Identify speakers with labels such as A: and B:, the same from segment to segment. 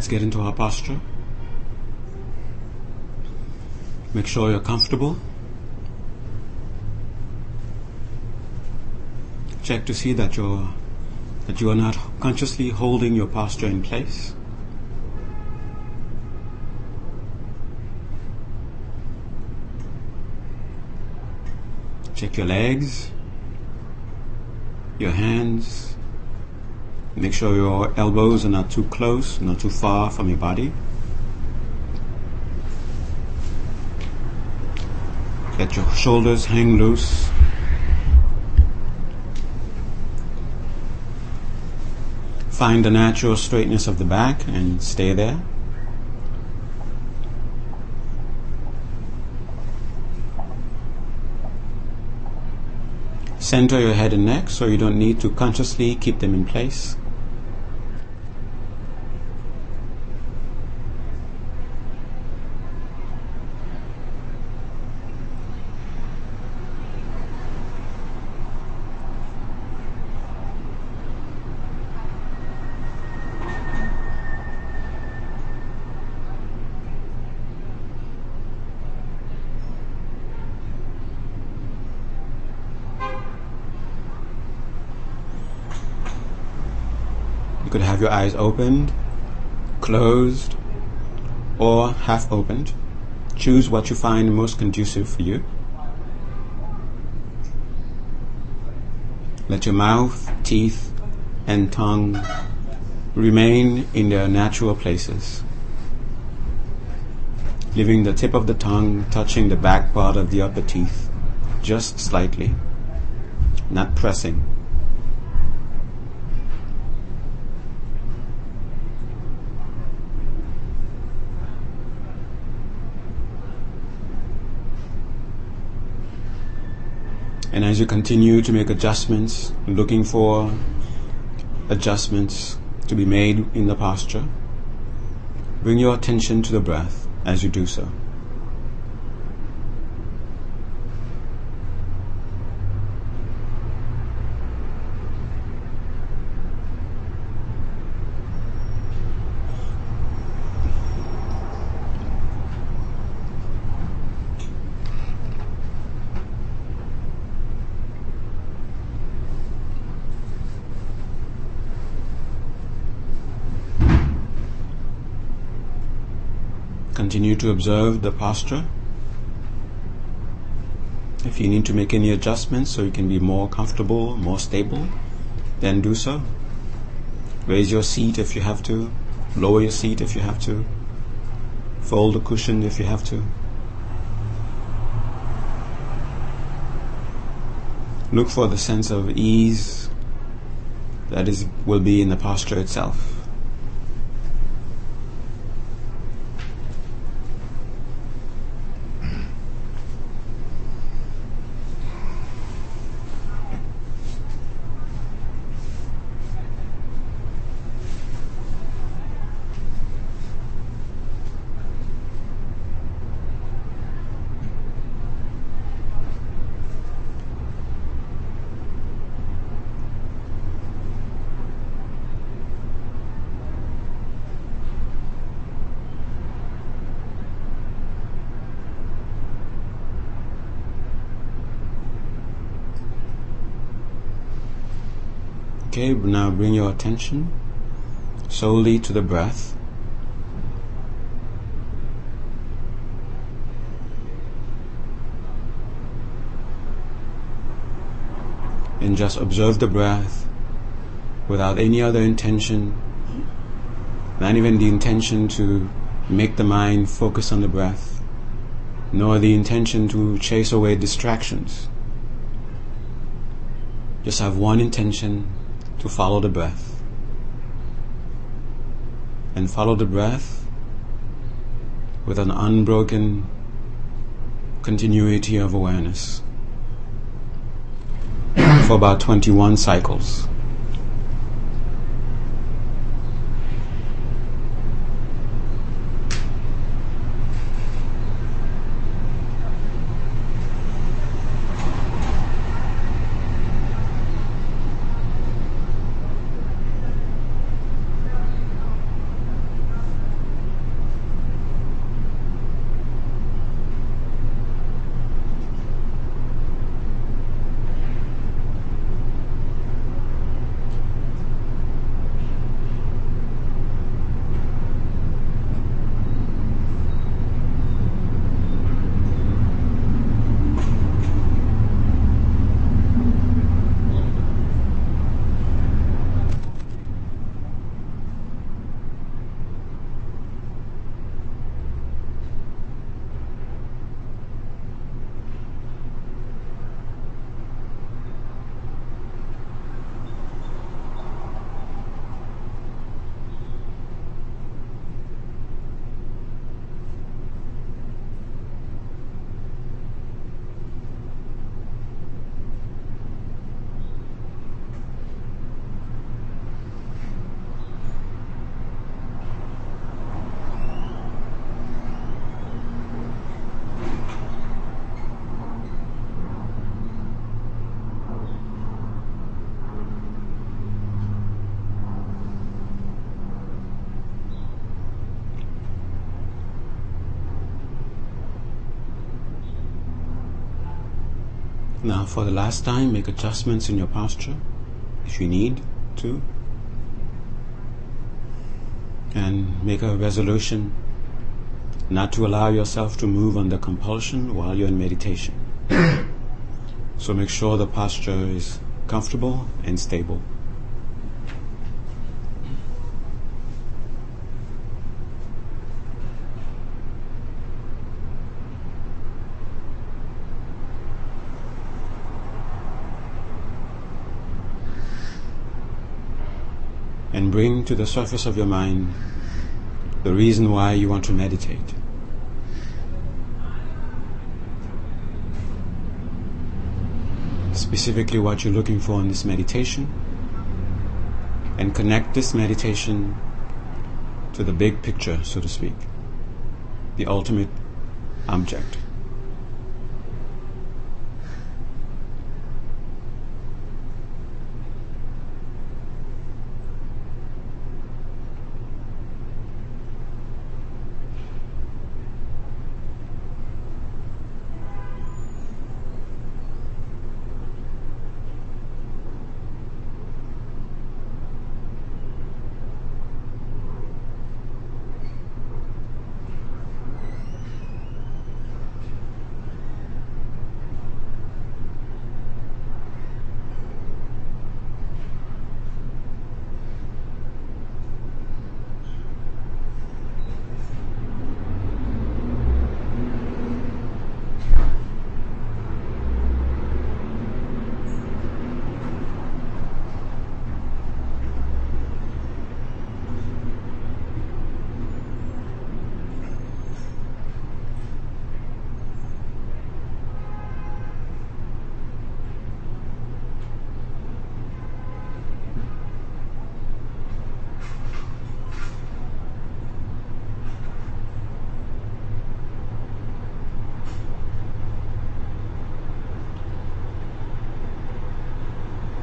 A: let's get into our posture. Make sure you're comfortable. Check to see that you're that you are not consciously holding your posture in place. Check your legs, your hands. Make sure your elbows are not too close, not too far from your body. Let your shoulders hang loose. Find the natural straightness of the back and stay there. Center your head and neck so you don't need to consciously keep them in place. Your eyes opened, closed, or half opened. Choose what you find most conducive for you. Let your mouth, teeth, and tongue remain in their natural places. Leaving the tip of the tongue touching the back part of the upper teeth, just slightly, not pressing. And as you continue to make adjustments, looking for adjustments to be made in the posture, bring your attention to the breath as you do so. Continue observe the posture. If you need to make any adjustments so you can be more comfortable, more stable, then do so. Raise your seat if you have to, lower your seat if you have to, fold the cushion if you have to. Look for the sense of ease that is will be in the posture itself. Okay, now bring your attention solely to the breath. And just observe the breath without any other intention, not even the intention to make the mind focus on the breath, nor the intention to chase away distractions. Just have one intention to follow the breath. And follow the breath with an unbroken continuity of awareness for about 21 cycles. Now, for the last time, make adjustments in your posture if you need to. And make a resolution not to allow yourself to move under compulsion while you're in meditation. so make sure the posture is comfortable and stable. And bring to the surface of your mind the reason why you want to meditate. Specifically, what you're looking for in this meditation, and connect this meditation to the big picture, so to speak, the ultimate object.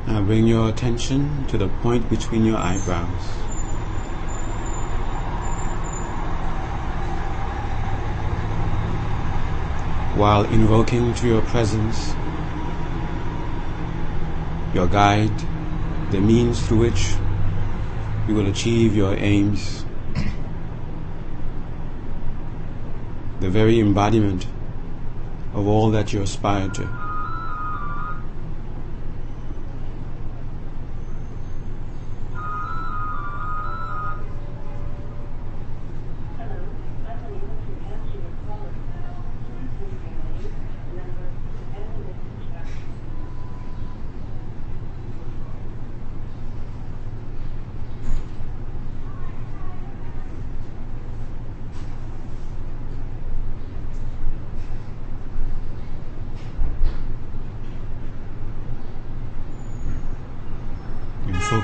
A: Now bring your attention to the point between your eyebrows. While invoking to your presence your guide, the means through which you will achieve your aims, the very embodiment of all that you aspire to.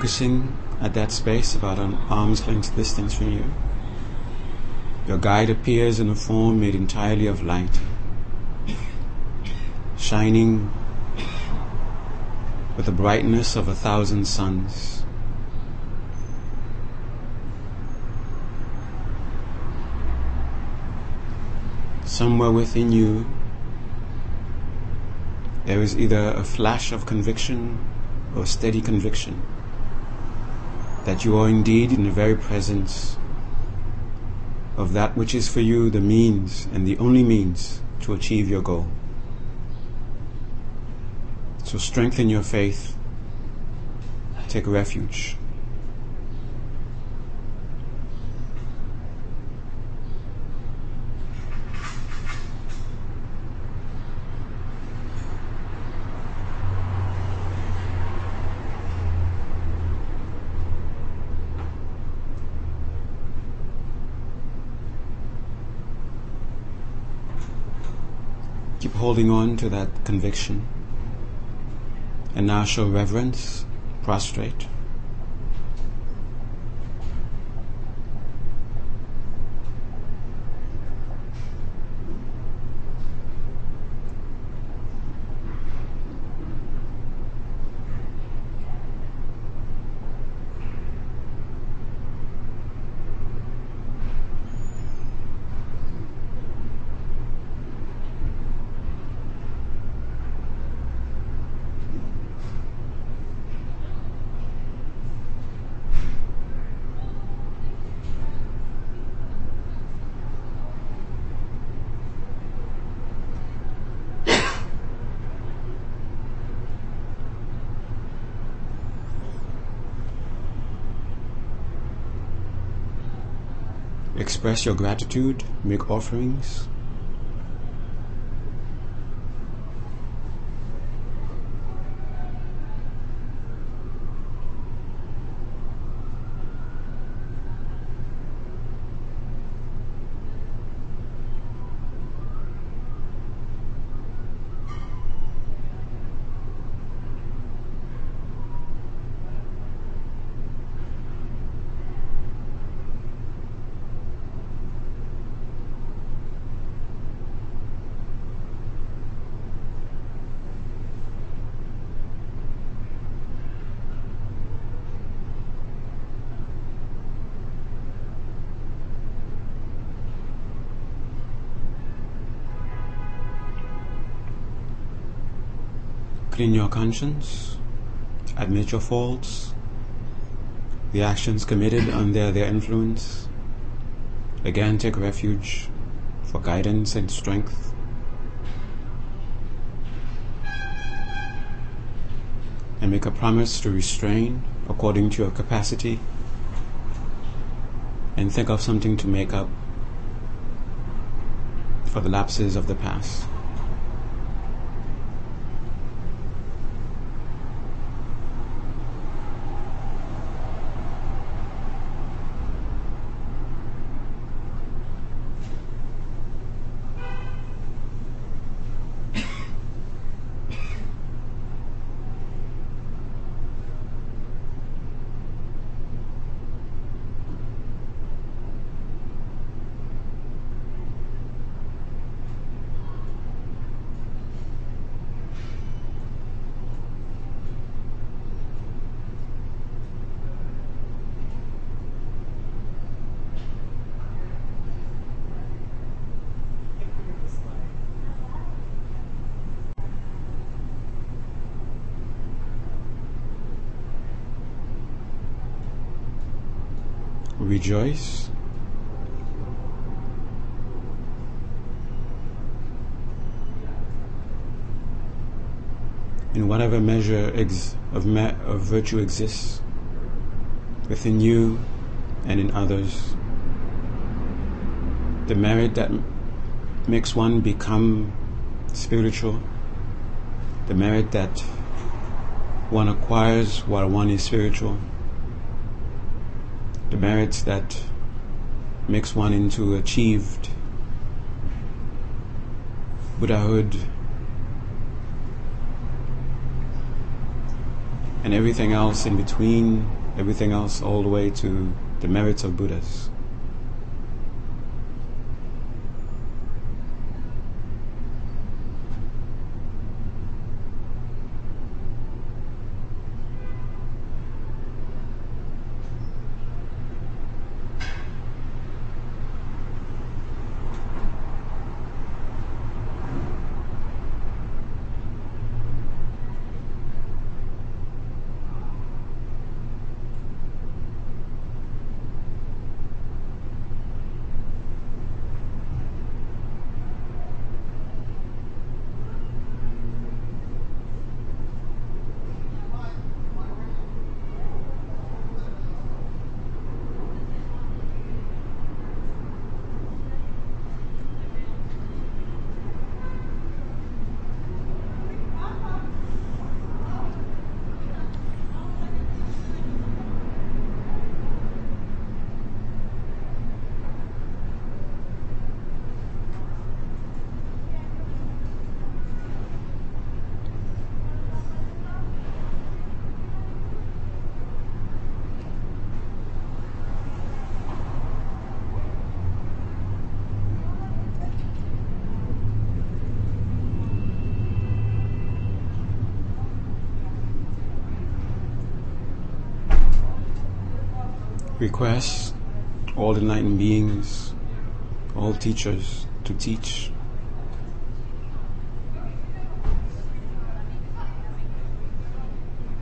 A: Focusing at that space about an arm's length distance from you. Your guide appears in a form made entirely of light, shining with the brightness of a thousand suns. Somewhere within you, there is either a flash of conviction or steady conviction that you are indeed in the very presence of that which is for you the means and the only means to achieve your goal. So strengthen your faith, take refuge. Keep holding on to that conviction. And now show reverence, prostrate. Express your gratitude, make offerings. Clean your conscience, admit your faults, the actions committed under their influence. Again, take refuge for guidance and strength. And make a promise to restrain according to your capacity. And think of something to make up for the lapses of the past. Rejoice. In whatever measure ex- of, ma- of virtue exists within you and in others, the merit that m- makes one become spiritual, the merit that one acquires while one is spiritual merits that makes one into achieved Buddhahood and everything else in between, everything else all the way to the merits of Buddhas. Request all enlightened beings, all teachers to teach.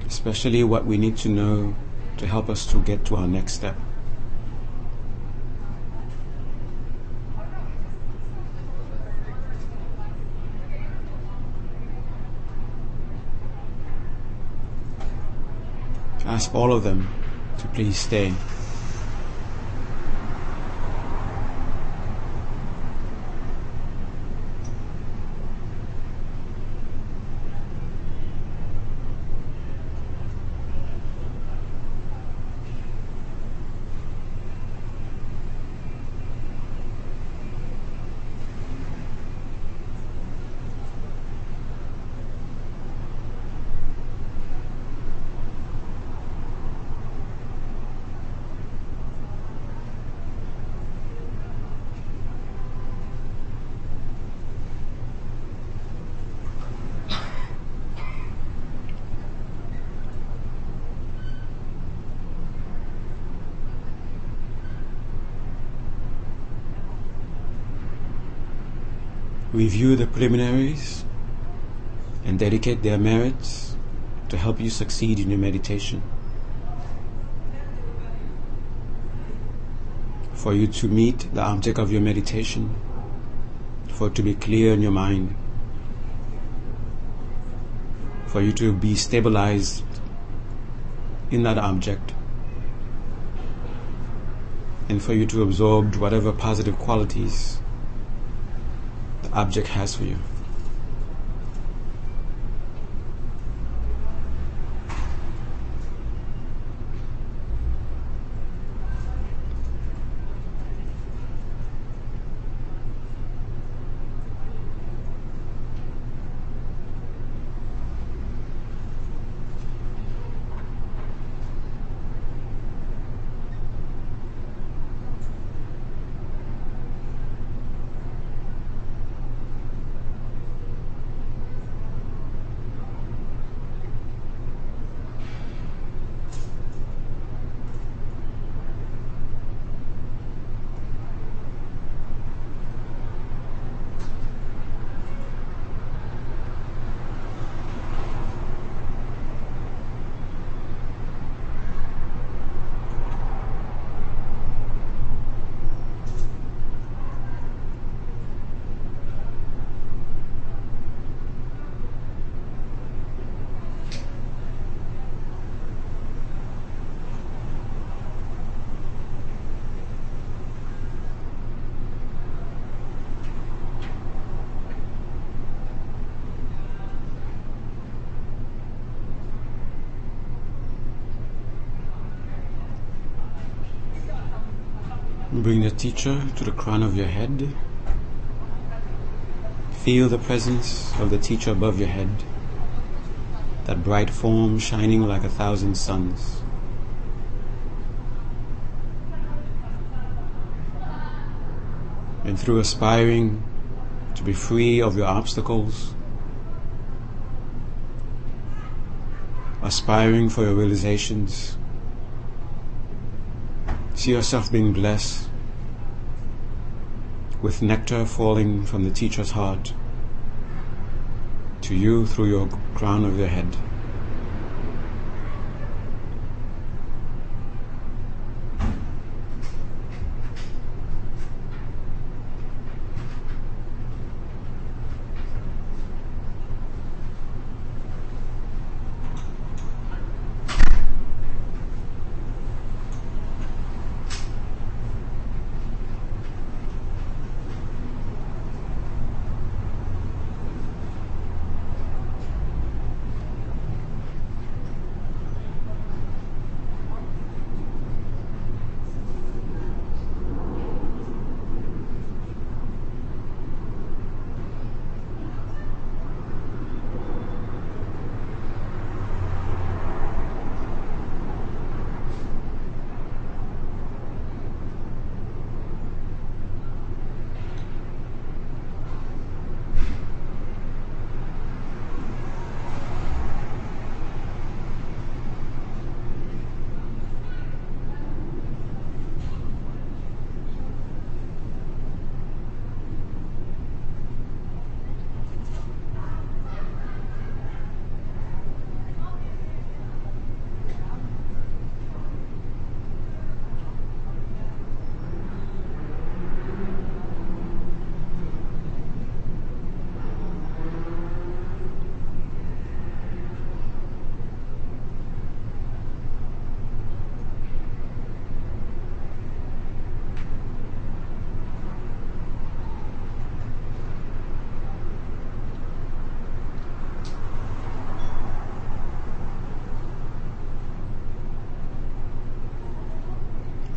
A: Especially what we need to know to help us to get to our next step. Ask all of them to please stay. Review the preliminaries and dedicate their merits to help you succeed in your meditation. For you to meet the object of your meditation, for it to be clear in your mind, for you to be stabilized in that object, and for you to absorb whatever positive qualities object has for you. Bring the teacher to the crown of your head. Feel the presence of the teacher above your head, that bright form shining like a thousand suns. And through aspiring to be free of your obstacles, aspiring for your realizations, see yourself being blessed with nectar falling from the teacher's heart to you through your crown of your head.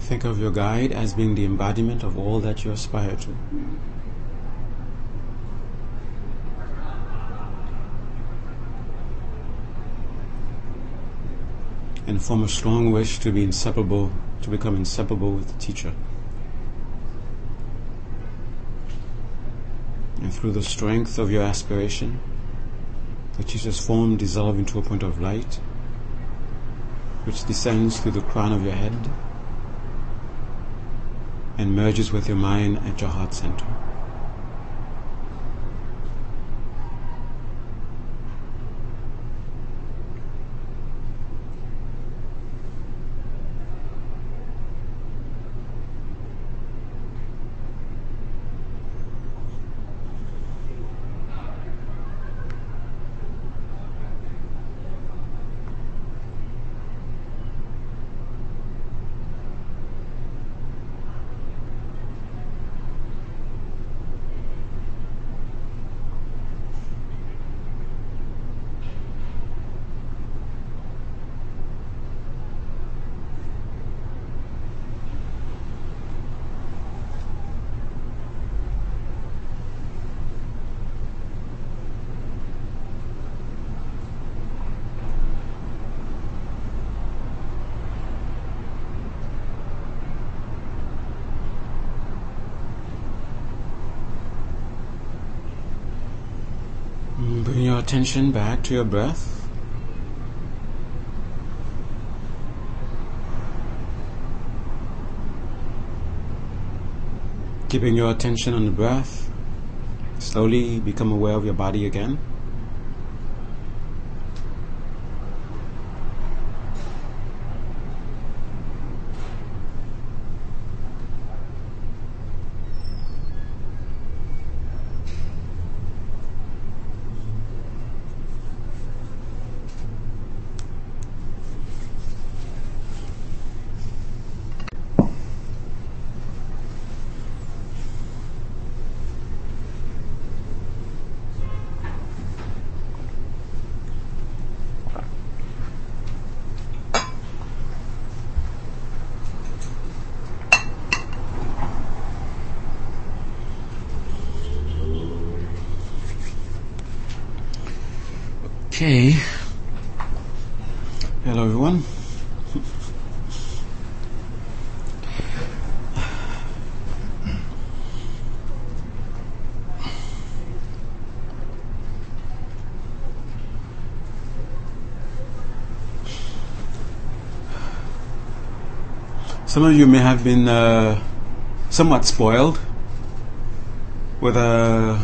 A: Think of your guide as being the embodiment of all that you aspire to. And form a strong wish to be inseparable, to become inseparable with the teacher. And through the strength of your aspiration, the teacher's form dissolve into a point of light, which descends through the crown of your head and merges with your mind at your heart center. Bring your attention back to your breath. Keeping your attention on the breath, slowly become aware of your body again. Okay. Hello, everyone. Some of you may have been uh, somewhat spoiled with a,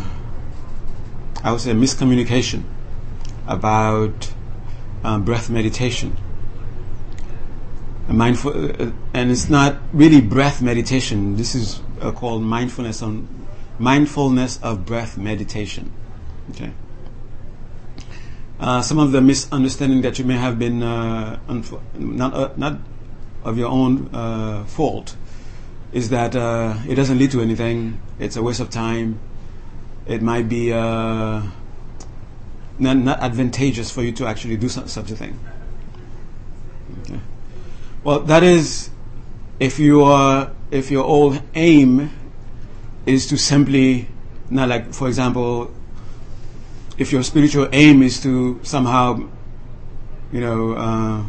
A: I would say, miscommunication about um, breath meditation. A mindful, uh, and it's not really breath meditation. This is uh, called mindfulness on mindfulness of breath meditation. Okay. Uh, some of the misunderstanding that you may have been uh, unfo- not uh, not of your own uh, fault is that it doesn't lead to anything. It's a waste of time. It might be not, not advantageous for you to actually do such, such a thing. Okay. Well, that is if your if your whole aim is to simply not like for example if your spiritual aim is to somehow you know uh,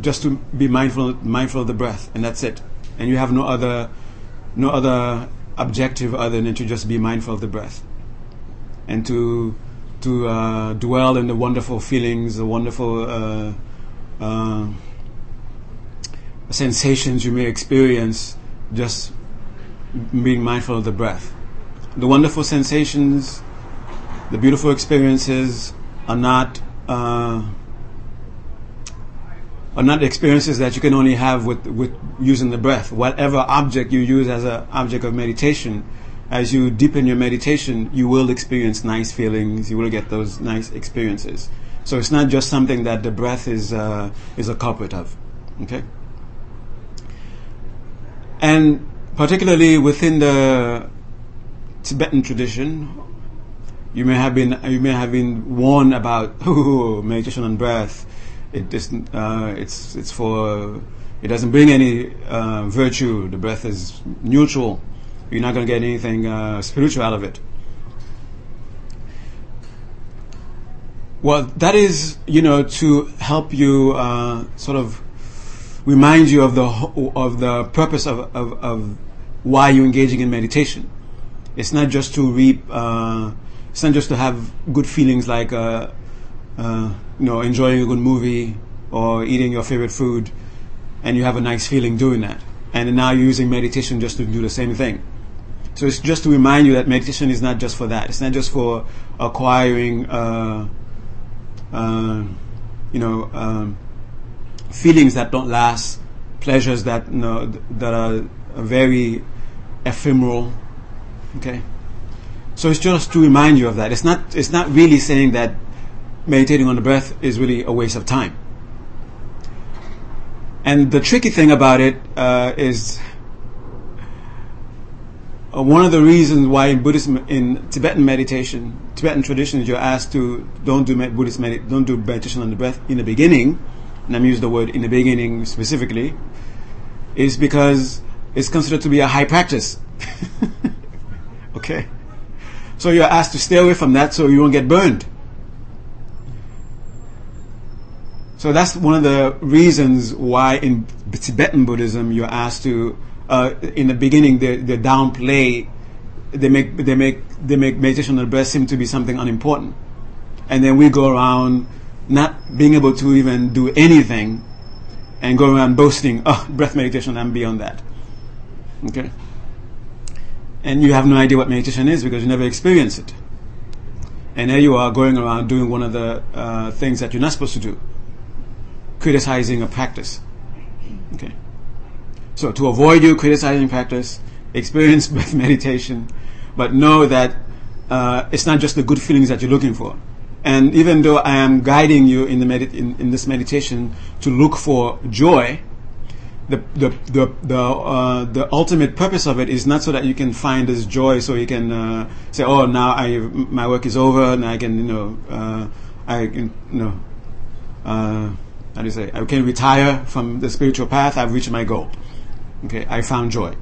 A: just to be mindful mindful of the breath and that's it and you have no other no other objective other than to just be mindful of the breath and to to uh, dwell in the wonderful feelings, the wonderful uh, uh, sensations you may experience just being mindful of the breath. The wonderful sensations, the beautiful experiences are not uh, are not experiences that you can only have with, with using the breath. Whatever object you use as an object of meditation as you deepen your meditation, you will experience nice feelings. You will get those nice experiences. So it's not just something that the breath is uh, is a culprit of. Okay. And particularly within the Tibetan tradition, you may have been you may have been warned about meditation on breath. It isn't. Uh, it's it's for. It doesn't bring any uh, virtue. The breath is neutral you're not going to get anything uh, spiritual out of it. Well, that is, you know, to help you uh, sort of remind you of the of the purpose of, of, of why you're engaging in meditation. It's not just to reap. Uh, it's not just to have good feelings like, uh, you know, enjoying a good movie or eating your favorite food, and you have a nice feeling doing that. And now you're using meditation just to do the same thing. So it's just to remind you that meditation is not just for that. It's not just for acquiring, uh, uh, you know, um, feelings that don't last, pleasures that you know, that are very ephemeral. Okay. So it's just to remind you of that. It's not. It's not really saying that meditating on the breath is really a waste of time. And the tricky thing about it uh, is uh, one of the reasons why in Buddhism, in Tibetan meditation, Tibetan traditions, you're asked to don't do Buddhist med- don't do meditation on the breath in the beginning, and I'm using the word in the beginning specifically, is because it's considered to be a high practice. okay, so you're asked to stay away from that so you won't get burned. So that's one of the reasons why in Tibetan Buddhism you're asked to uh, in the beginning they, they downplay, they make they make they make meditation on the breath seem to be something unimportant. And then we go around not being able to even do anything and go around boasting, oh, breath meditation, I'm beyond that. Okay? And you have no idea what meditation is because you never experienced it. And there you are going around doing one of the uh, things that you're not supposed to do criticizing a practice. Okay? So to avoid you criticizing practice, experience with meditation, but know that uh, it's not just the good feelings that you're looking for. And even though I am guiding you in, the medit- in, in this meditation to look for joy, the the the the, uh, the ultimate purpose of it is not so that you can find this joy, so you can uh, say, "Oh, now I my work is over, and I can you know uh, I can you know uh, how do you say I can retire from the spiritual path. I've reached my goal. Okay, I found joy."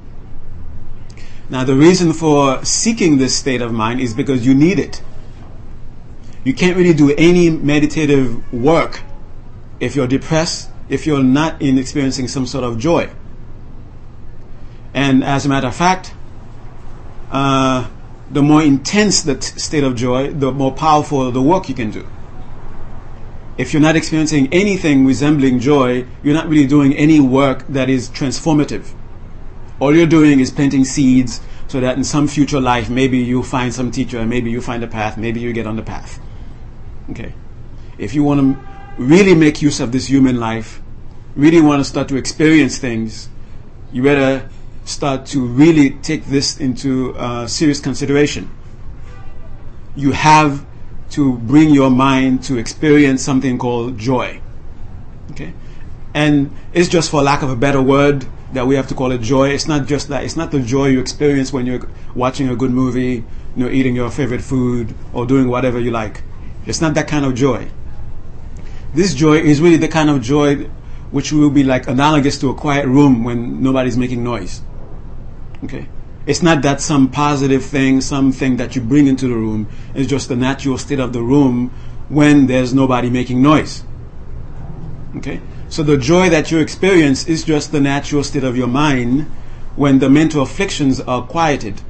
A: Now, the reason for seeking this state of mind is because you need it. You can't really do any meditative work if you're depressed, if you're not in experiencing some sort of joy. And as a matter of fact, uh, the more intense the t- state of joy, the more powerful the work you can do. If you're not experiencing anything resembling joy, you're not really doing any work that is transformative. All you're doing is planting seeds so that in some future life, maybe you find some teacher, maybe you find a path, maybe you get on the path. Okay. If you want to really make use of this human life, really want to start to experience things, you better start to really take this into uh, serious consideration. You have to bring your mind to experience something called joy. Okay? And it's just for lack of a better word that we have to call it joy. It's not just that. It's not the joy you experience when you're watching a good movie, you know, eating your favorite food or doing whatever you like. It's not that kind of joy. This joy is really the kind of joy which will be like analogous to a quiet room when nobody's making noise. Okay? It's not that some positive thing, something that you bring into the room. It's just the natural state of the room when there's nobody making noise. Okay? So the joy that you experience is just the natural state of your mind when the mental afflictions are quieted.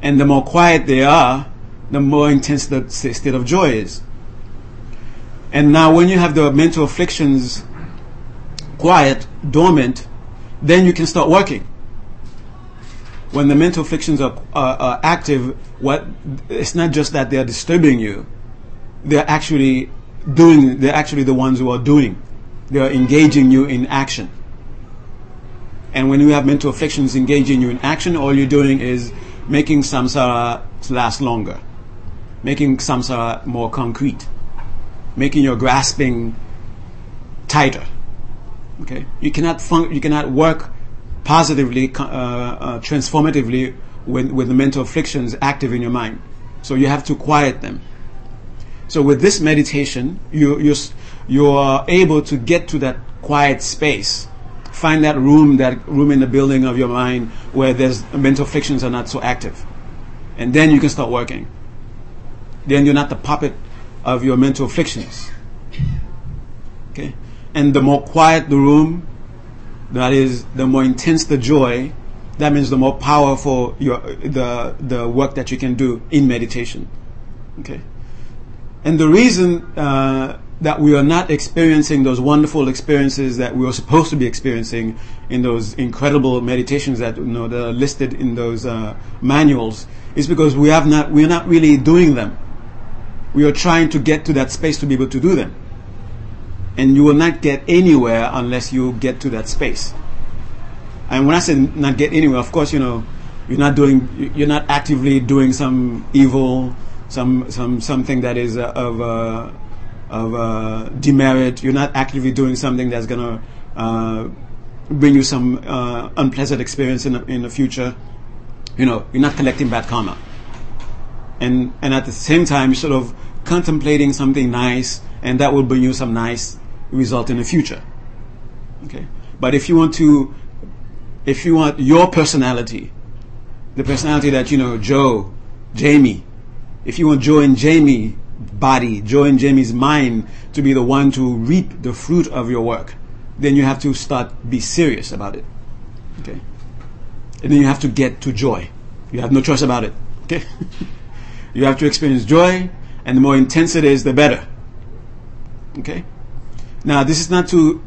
A: And the more quiet they are, the more intense the state of joy is. And now when you have the mental afflictions quiet, dormant, then you can start working. When the mental afflictions are, are, are active, what it's not just that they are disturbing you; they're actually doing. They're actually the ones who are doing. They are engaging you in action. And when you have mental afflictions engaging you in action, all you're doing is making samsara last longer, making samsara more concrete, making your grasping tighter. Okay, you cannot fun- you cannot work positively, uh, uh, transformatively with with the mental afflictions active in your mind. So you have to quiet them. So with this meditation, you you you are able to get to that quiet space. Find that room, that room in the building of your mind where there's mental afflictions are not so active. And then you can start working. Then you're not the puppet of your mental afflictions. Okay? And the more quiet the room, that is, the more intense the joy, that means the more powerful your, the, the work that you can do in meditation. Okay? And the reason uh, that we are not experiencing those wonderful experiences that we were supposed to be experiencing in those incredible meditations that you know that are listed in those uh, manuals is because we have not we're not really doing them. We are trying to get to that space to be able to do them. And you will not get anywhere unless you get to that space. And when I say not get anywhere, of course, you know, you're not doing, you're not actively doing some evil, some some something that is uh, of uh, of uh, demerit. You're not actively doing something that's going to uh, bring you some uh, unpleasant experience in the, in the future. You know, you're not collecting bad karma. And, and at the same time, you're sort of contemplating something nice, and that will bring you some nice result in the future. Okay? But if you want to, if you want your personality, the personality that, you know, Joe, Jamie, if you want Joe and Jamie body, Joe and Jamie's mind to be the one to reap the fruit of your work, then you have to start be serious about it. Okay? And then you have to get to joy. You have no choice about it. Okay? you have to experience joy, And the more intense it is, the better. Okay? Now, this is not to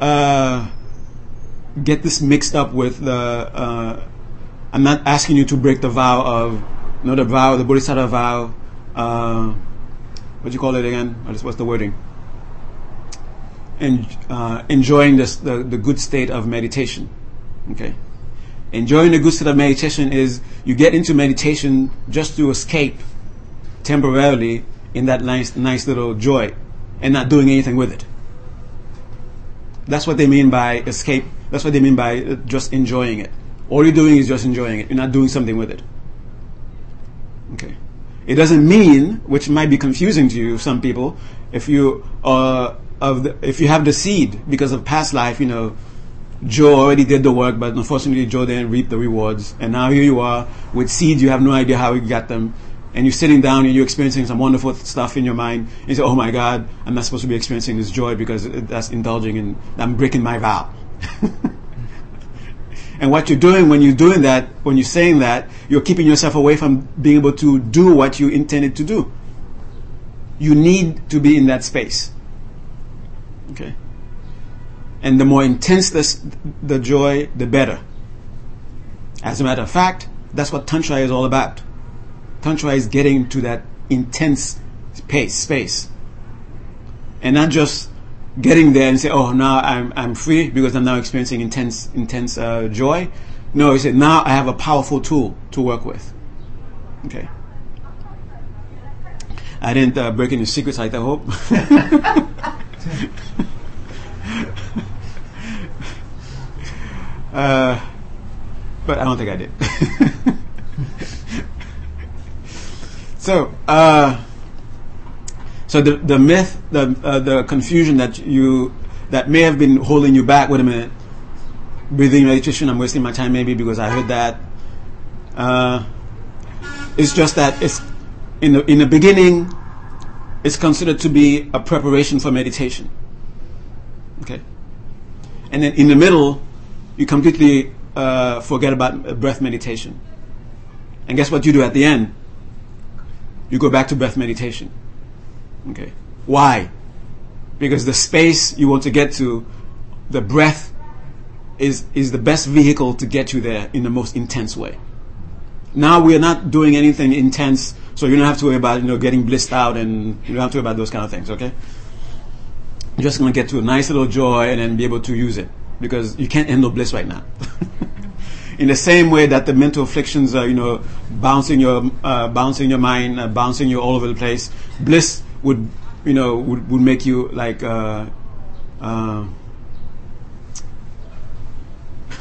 A: uh, get this mixed up with the. Uh, I'm not asking you to break the vow of, you know, the vow, the Bodhisattva vow. Uh, what do you call it again? What's the wording? En- uh, enjoying this, the, the good state of meditation. Okay? Enjoying the good state of meditation is you get into meditation just to escape temporarily in that nice, nice little joy and not doing anything with it. That's what they mean by escape. That's what they mean by just enjoying it. All you're doing is just enjoying it. You're not doing something with it. Okay. It doesn't mean, which might be confusing to you, some people, if you uh, of the, if you have the seed because of past life, you know, Joe already did the work, but unfortunately Joe didn't reap the rewards, and now here you are with seeds. You have no idea how you got them, and you're sitting down and you're experiencing some wonderful stuff in your mind. And you say, "Oh my God, I'm not supposed to be experiencing this joy because that's indulging and I'm breaking my vow." And what you're doing when you're doing that, when you're saying that, you're keeping yourself away from being able to do what you intended to do. You need to be in that space. Okay? And the more intense this, the joy, the better. As a matter of fact, that's what Tantra is all about. Tantra is getting to that intense pace, space. And not just getting there and say, "Oh, now I'm I'm free because I'm now experiencing intense intense uh, joy." No, he said, "Now I have a powerful tool to work with." Okay. I didn't uh, break any secrets, I hope. uh, but I don't think I did. so. Uh, so the the myth, the uh, the confusion that you that may have been holding you back. Wait a minute, breathing meditation. I'm wasting my time maybe because I heard that. Uh, it's just that it's in the in the beginning, it's considered to be a preparation for meditation. Okay, and then in the middle, you completely uh, forget about breath meditation. And guess what you do at the end? You go back to breath meditation. Okay. Why? Because the space you want to get to, the breath is, is the best vehicle to get you there in the most intense way. Now we are not doing anything intense, so you don't have to worry about, you know, getting blissed out and you don't have to worry about those kind of things, okay? You're just to get to a nice little joy and then be able to use it because you can't end handle bliss right now. in the same way that the mental afflictions are, you know, bouncing your, uh, bouncing your mind, uh, bouncing you all over the place, bliss would you know would, would make you like uh, uh,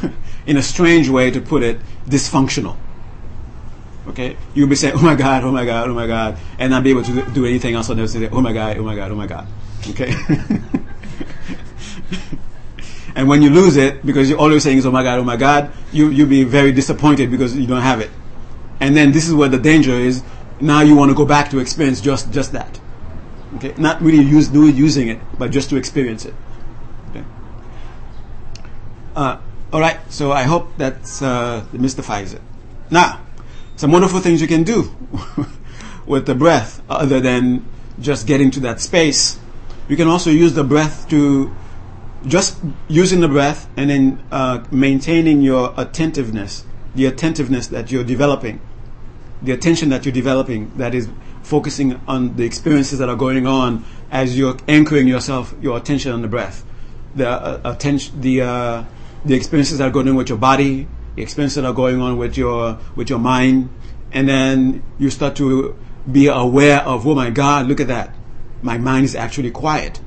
A: in a strange way to put it dysfunctional. Okay? You'll be saying oh my god oh my god oh my god and not be able to do anything else and say oh my god oh my god oh my god. Okay and when you lose it because you're always saying oh my god oh my god you you'll be very disappointed because you don't have it and then this is where the danger is now you want to go back to experience just just that Okay, not really use, using it, but just to experience it. Okay. Uh, all right, so I hope that uh, mystifies it. Now, some wonderful things you can do with the breath, other than just getting to that space. You can also use the breath to just using the breath and then uh, maintaining your attentiveness, the attentiveness that you're developing, the attention that you're developing that is focusing on the experiences that are going on as you're anchoring yourself, your attention on the breath. The uh, attention, the uh, the experiences that are going on with your body, the experiences that are going on with your with your mind, and then you start to be aware of, oh my God, look at that, my mind is actually quiet,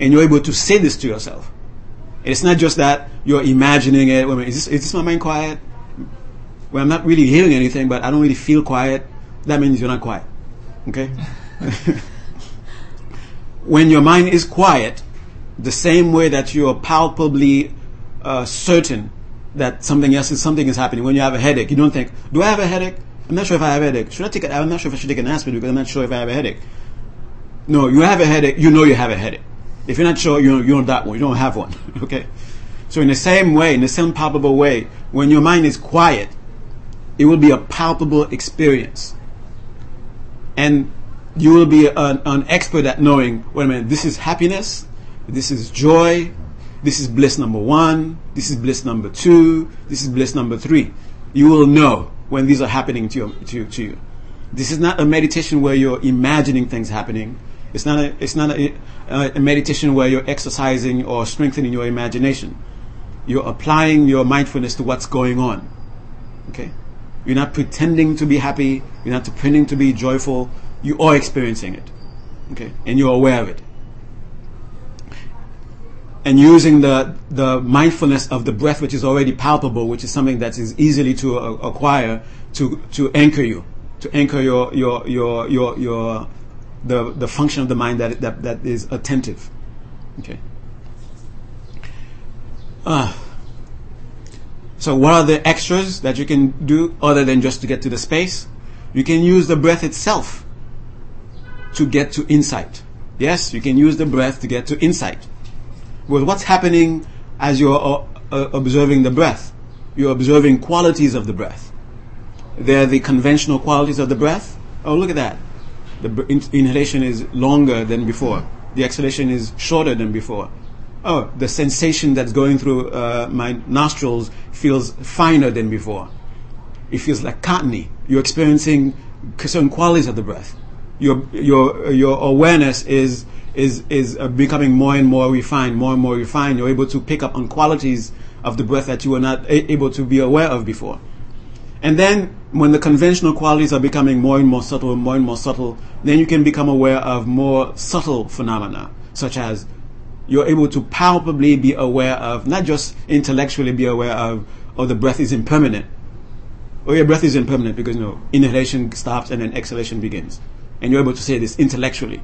A: and you're able to say this to yourself. It's not just that you're imagining it. Wait minute, is this, is this my mind quiet? Well, I'm not really hearing anything, but I don't really feel quiet that means you're not quiet. Okay? when your mind is quiet, the same way that you're palpably uh, certain that something else is something is happening. When you have a headache, you don't think, "Do I have a headache? I'm not sure if I have a headache. Should I take? A, I'm not sure if I should take an aspirin because I'm not sure if I have a headache." No, you have a headache. You know you have a headache. If you're not sure, you don't that one. You don't have one. okay. So in the same way, in the same palpable way, when your mind is quiet, it will be a palpable experience. And you will be an, an expert at knowing, wait a minute, this is happiness, this is joy, this is bliss number one, this is bliss number two, this is bliss number three. You will know when these are happening to you. To, to you. This is not a meditation where you're imagining things happening. It's not a, it's not a, a meditation where you're exercising or strengthening your imagination. You're applying your mindfulness to what's going on. Okay? You're not pretending to be happy. You're not pretending to be joyful. You are experiencing it. Okay? And you're aware of it. And using the, the mindfulness of the breath, which is already palpable, which is something that is easily to acquire, to, to anchor you, to anchor your, your, your, your, your, the, the function of the mind that, that, that is attentive. Okay. Uh, so what are the extras that you can do other than just to get to the space? You can use the breath itself to get to insight. Yes, you can use the breath to get to insight. Well, what's happening as you're uh, uh, observing the breath? You're observing qualities of the breath. They're the conventional qualities of the breath. Oh, look at that. The inhalation is longer than before. The exhalation is shorter than before oh, the sensation that's going through uh, my nostrils feels finer than before. It feels like cottony. You're experiencing certain qualities of the breath. Your your your awareness is is is uh, becoming more and more refined, more and more refined. You're able to pick up on qualities of the breath that you were not a- able to be aware of before. And then, when the conventional qualities are becoming more and more subtle, and more and more subtle, then you can become aware of more subtle phenomena, such as you're able to palpably be aware of, not just intellectually be aware of, oh, the breath is impermanent. Oh, your breath is impermanent because, you know, inhalation stops and then exhalation begins. And you're able to say this intellectually.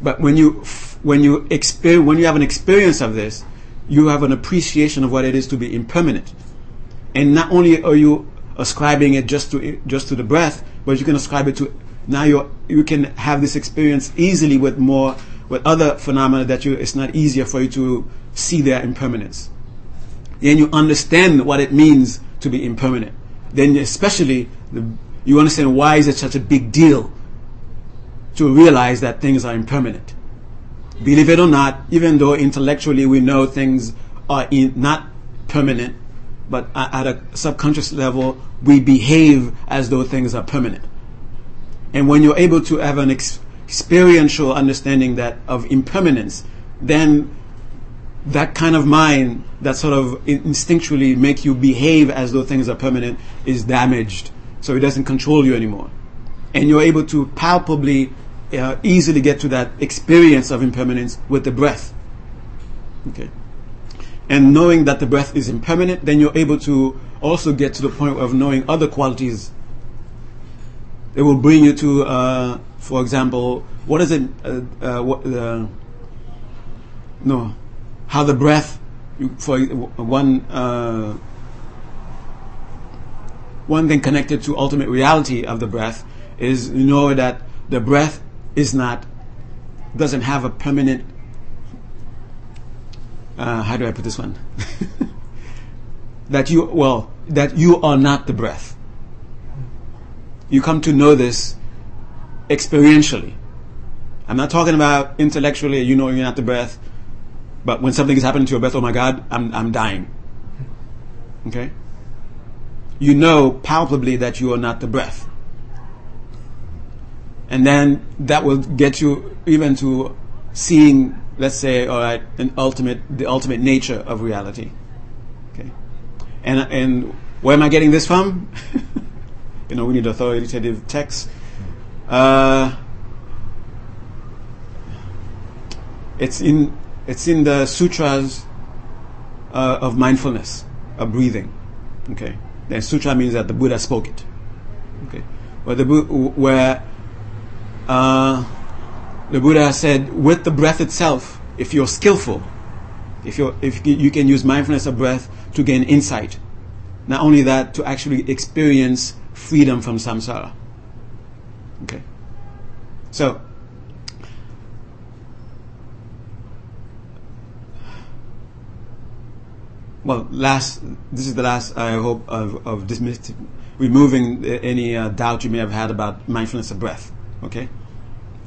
A: But when you, when you experience, when you have an experience of this, you have an appreciation of what it is to be impermanent. And not only are you ascribing it just to, just to the breath, but you can ascribe it to, now you you can have this experience easily with more with other phenomena that you, it's not easier for you to see their impermanence. Then you understand what it means to be impermanent. Then especially the, you understand why is it such a big deal to realize that things are impermanent. Believe it or not, even though intellectually we know things are in, not permanent, but at a subconscious level, we behave as though things are permanent. And when you're able to have an experiential understanding that of impermanence, then that kind of mind that sort of instinctually make you behave as though things are permanent is damaged. So it doesn't control you anymore. And you're able to palpably, uh, easily get to that experience of impermanence with the breath. Okay. And knowing that the breath is impermanent, then you're able to also get to the point of knowing other qualities. It will bring you to uh, for example, what is it? Uh, uh, what, uh, no, how the breath for one uh, one thing connected to ultimate reality of the breath is you know that the breath is not doesn't have a permanent. Uh, how do I put this one? that you well that you are not the breath. You come to know this experientially. I'm not talking about intellectually, you know you're not the breath, but when something is happening to your breath, oh my God, I'm, I'm dying. Okay? You know palpably that you are not the breath. And then that will get you even to seeing, let's say, all right, an ultimate, the ultimate nature of reality. Okay? And, and where am I getting this from? you know, we need authoritative text. Uh, it's in it's in the sutras uh, of mindfulness of breathing. Okay, then sutra means that the Buddha spoke it. Okay, where the where uh, the Buddha said, with the breath itself, if you're skillful, if you're, if you can use mindfulness of breath to gain insight, not only that, to actually experience freedom from samsara. Okay. So, well, last, this is the last, I hope, of, of dismissing, removing any uh, doubt you may have had about mindfulness of breath. Okay?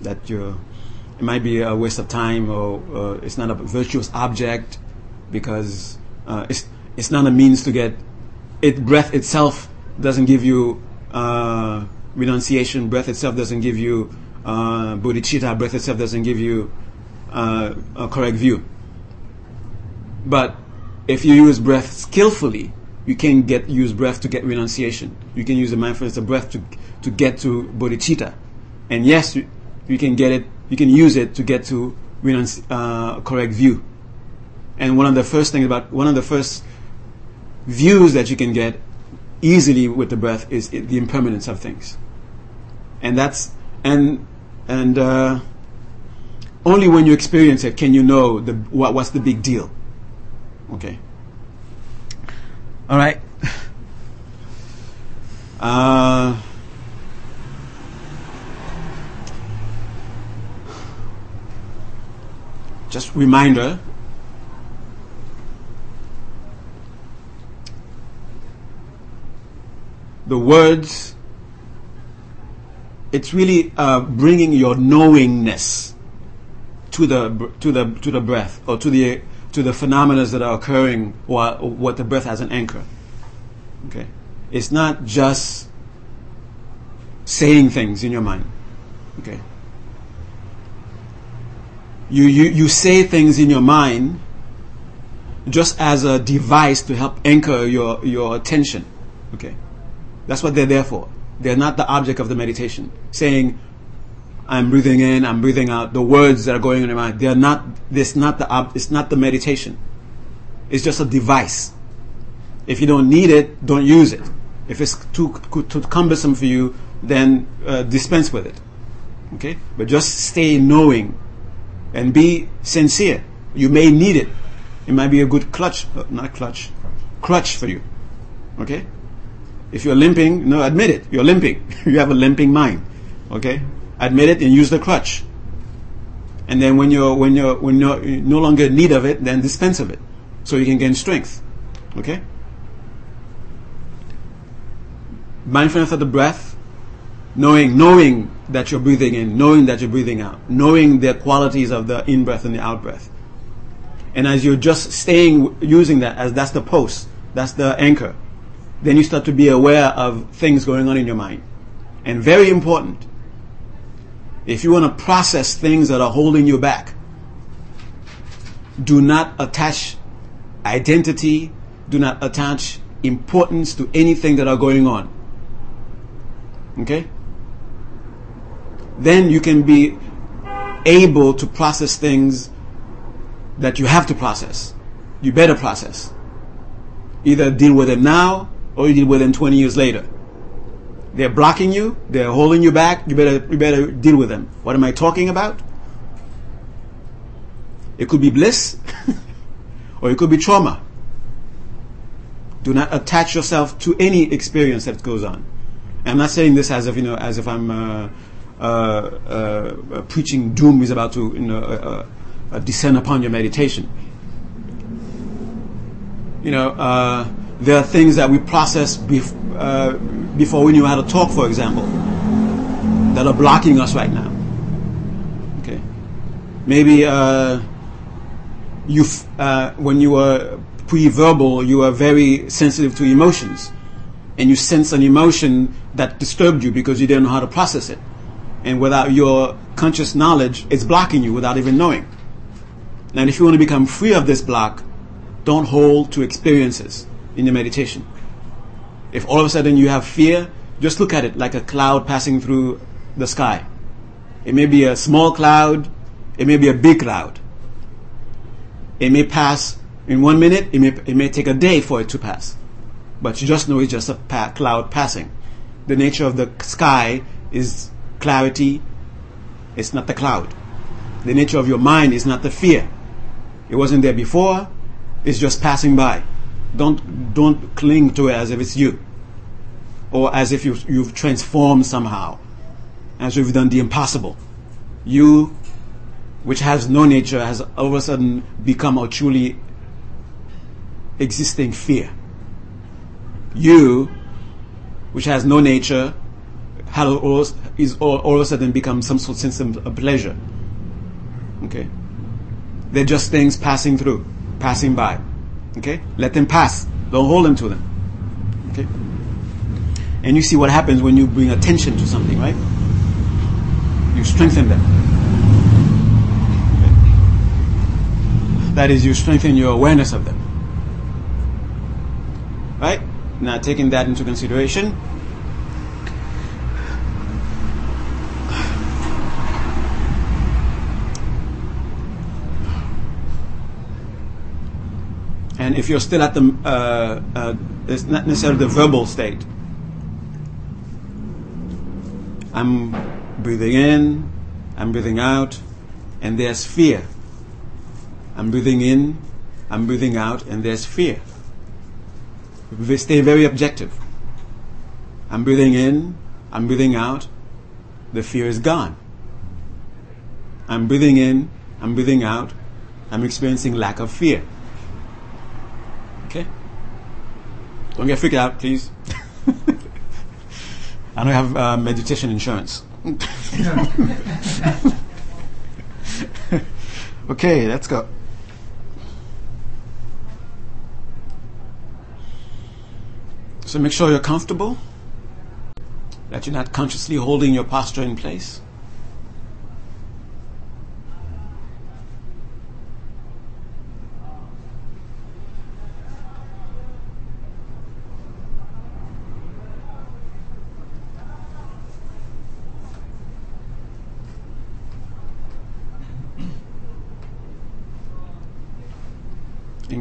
A: that you it might be a waste of time or uh, it's not a virtuous object because uh, it's it's not a means to get it. Breath itself doesn't give you uh, renunciation. Breath itself doesn't give you uh, bodhicitta. Breath itself doesn't give you uh, a correct view. But if you use breath skillfully, you can get use breath to get renunciation. You can use the mindfulness of breath to to get to bodhicitta. And yes, you, you can get it. You can use it to get to renunci- uh, correct view. And one of the first things about one of the first views that you can get easily with the breath is the impermanence of things. And that's and and uh, only when you experience it can you know the what, what's the big deal. Okay. All right. Uh, just reminder the words it's really uh, bringing your knowingness to the to the to the breath or to the to the phenomena that are occurring while what the breath has an anchor. Okay, it's not just saying things in your mind. Okay, you you you say things in your mind just as a device to help anchor your your attention. Okay, that's what they're there for. They're not the object of the meditation. Saying, I'm breathing in, I'm breathing out. The words that are going in your mind, they're not. This not the. It's not the meditation. It's just a device. If you don't need it, don't use it. If it's too, too cumbersome for you, then uh, dispense with it. Okay, but just stay knowing, and be sincere. You may need it. It might be a good clutch, uh, not clutch, crutch for you. Okay. If you're limping, no, admit it. You're limping. you have a limping mind. Okay admit it and use the crutch. And then when you're when you're when you're no longer in need of it, then dispense of it, so you can gain strength. Okay. Mindfulness of the breath, knowing knowing that you're breathing in, knowing that you're breathing out, knowing the qualities of the in breath and the out breath. And as you're just staying using that as that's the post, that's the anchor, then you start to be aware of things going on in your mind. And very important, if you want to process things that are holding you back, do not attach identity, do not attach importance to anything that are going on. Okay? Then you can be able to process things that you have to process. You better process. Either deal with them now or you deal with them 20 years later. They're blocking you. They're holding you back. You better, you better deal with them. What am I talking about? It could be bliss, or it could be trauma. Do not attach yourself to any experience that goes on. I'm not saying this as if you know, as if I'm uh, preaching doom is about to you know uh, uh, descend upon your meditation. You know uh, there are things that we process bef- uh, before we knew how to talk, for example, that are blocking us right now. Okay, maybe uh, you, uh, when you were pre-verbal, you were very sensitive to emotions, and you sense an emotion that disturbed you because you didn't know how to process it, and without your conscious knowledge, it's blocking you without even knowing. And if you want to become free of this block, don't hold to experiences in your meditation. If all of a sudden you have fear, just look at it like a cloud passing through the sky. It may be a small cloud, it may be a big cloud. It may pass in one minute, it may, it may take a day for it to pass. But you just know it's just a pa- cloud passing. The nature of the sky is clarity, it's not the cloud. The nature of your mind is not the fear. It wasn't there before, it's just passing by. Don't don't cling to it as if it's you, or as if you you've transformed somehow, as if you've done the impossible. You, which has no nature, has all of a sudden become a truly existing fear. You, which has no nature, all, is all, all of a sudden become some sort of sense of pleasure. Okay? They're just things passing through, passing by. Okay? Let them pass. Don't hold them to them. Okay? And you see what happens when you bring attention to something, right? You strengthen them. Okay? That is, you strengthen your awareness of them. Right? Now, taking that into consideration, And if you're still at the, uh, uh, it's not necessarily the verbal state. I'm breathing in, I'm breathing out, and there's fear. I'm breathing in, I'm breathing out, and there's fear. We stay very objective. I'm breathing in, I'm breathing out, the fear is gone. I'm breathing in, I'm breathing out, I'm experiencing lack of fear. Okay? Don't get freaked out, please. I don't have uh, meditation insurance. okay, let's go. So make sure you're comfortable, that you're not consciously holding your posture in place.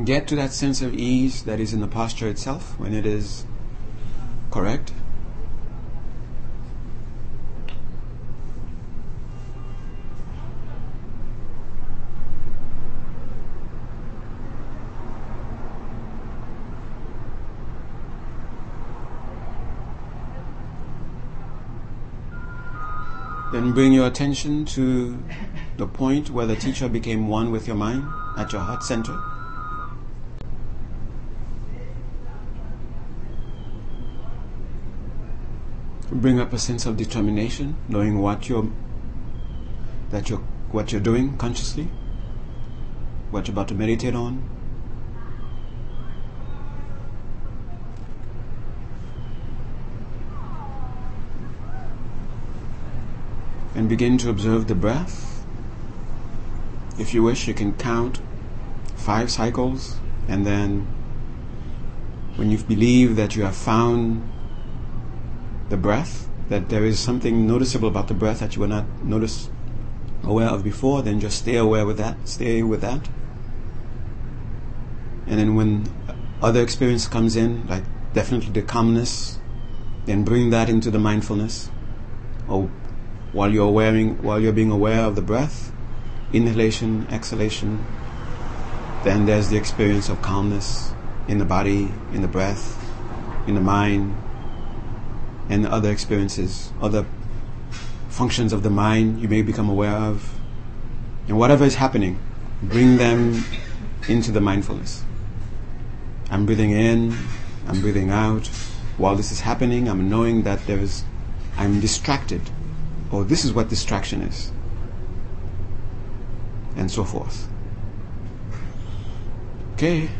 A: Get to that sense of ease that is in the posture itself when it is correct. Then bring your attention to the point where the teacher became one with your mind at your heart center. Bring up a sense of determination, knowing what you're that you're what you're doing consciously, what you're about to meditate on. And begin to observe the breath. If you wish, you can count five cycles, and then when you believe that you have found the breath, that there is something noticeable about the breath that you were not notice aware of before, then just stay aware with that, stay with that. And then when other experience comes in, like definitely the calmness, then bring that into the mindfulness. Or while you're wearing, while you're being aware of the breath, inhalation, exhalation, then there's the experience of calmness in the body, in the breath, in the mind, and other experiences, other functions of the mind you may become aware of. And whatever is happening, bring them into the mindfulness. I'm breathing in, I'm breathing out. While this is happening, I'm knowing that there is, I'm distracted, or this is what distraction is, and so forth. Okay.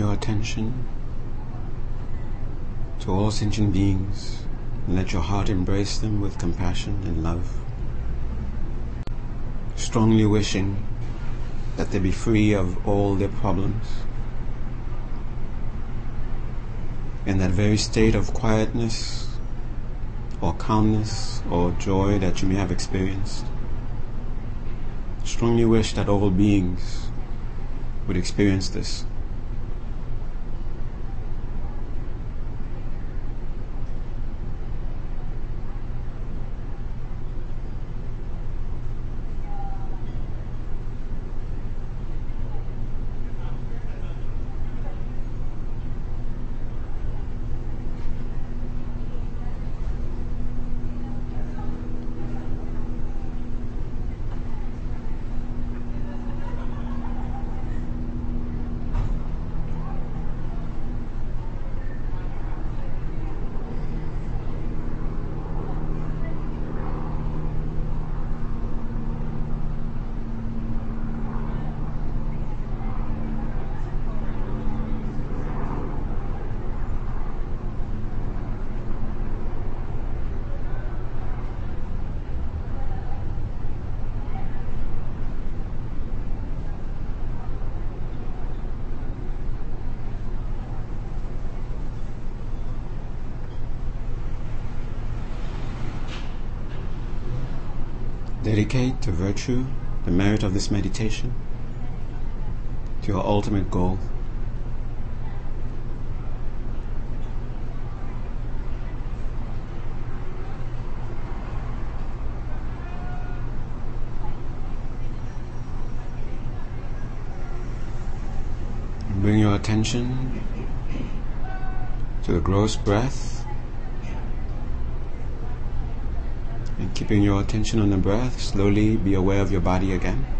A: Your attention to all sentient beings and let your heart embrace them with compassion and love. Strongly wishing that they be free of all their problems. In that very state of quietness or calmness or joy that you may have experienced, strongly wish that all beings would experience this. Dedicate to virtue the merit of this meditation to your ultimate goal. Bring your attention to the gross breath keeping your attention on the breath, slowly be aware of your body again.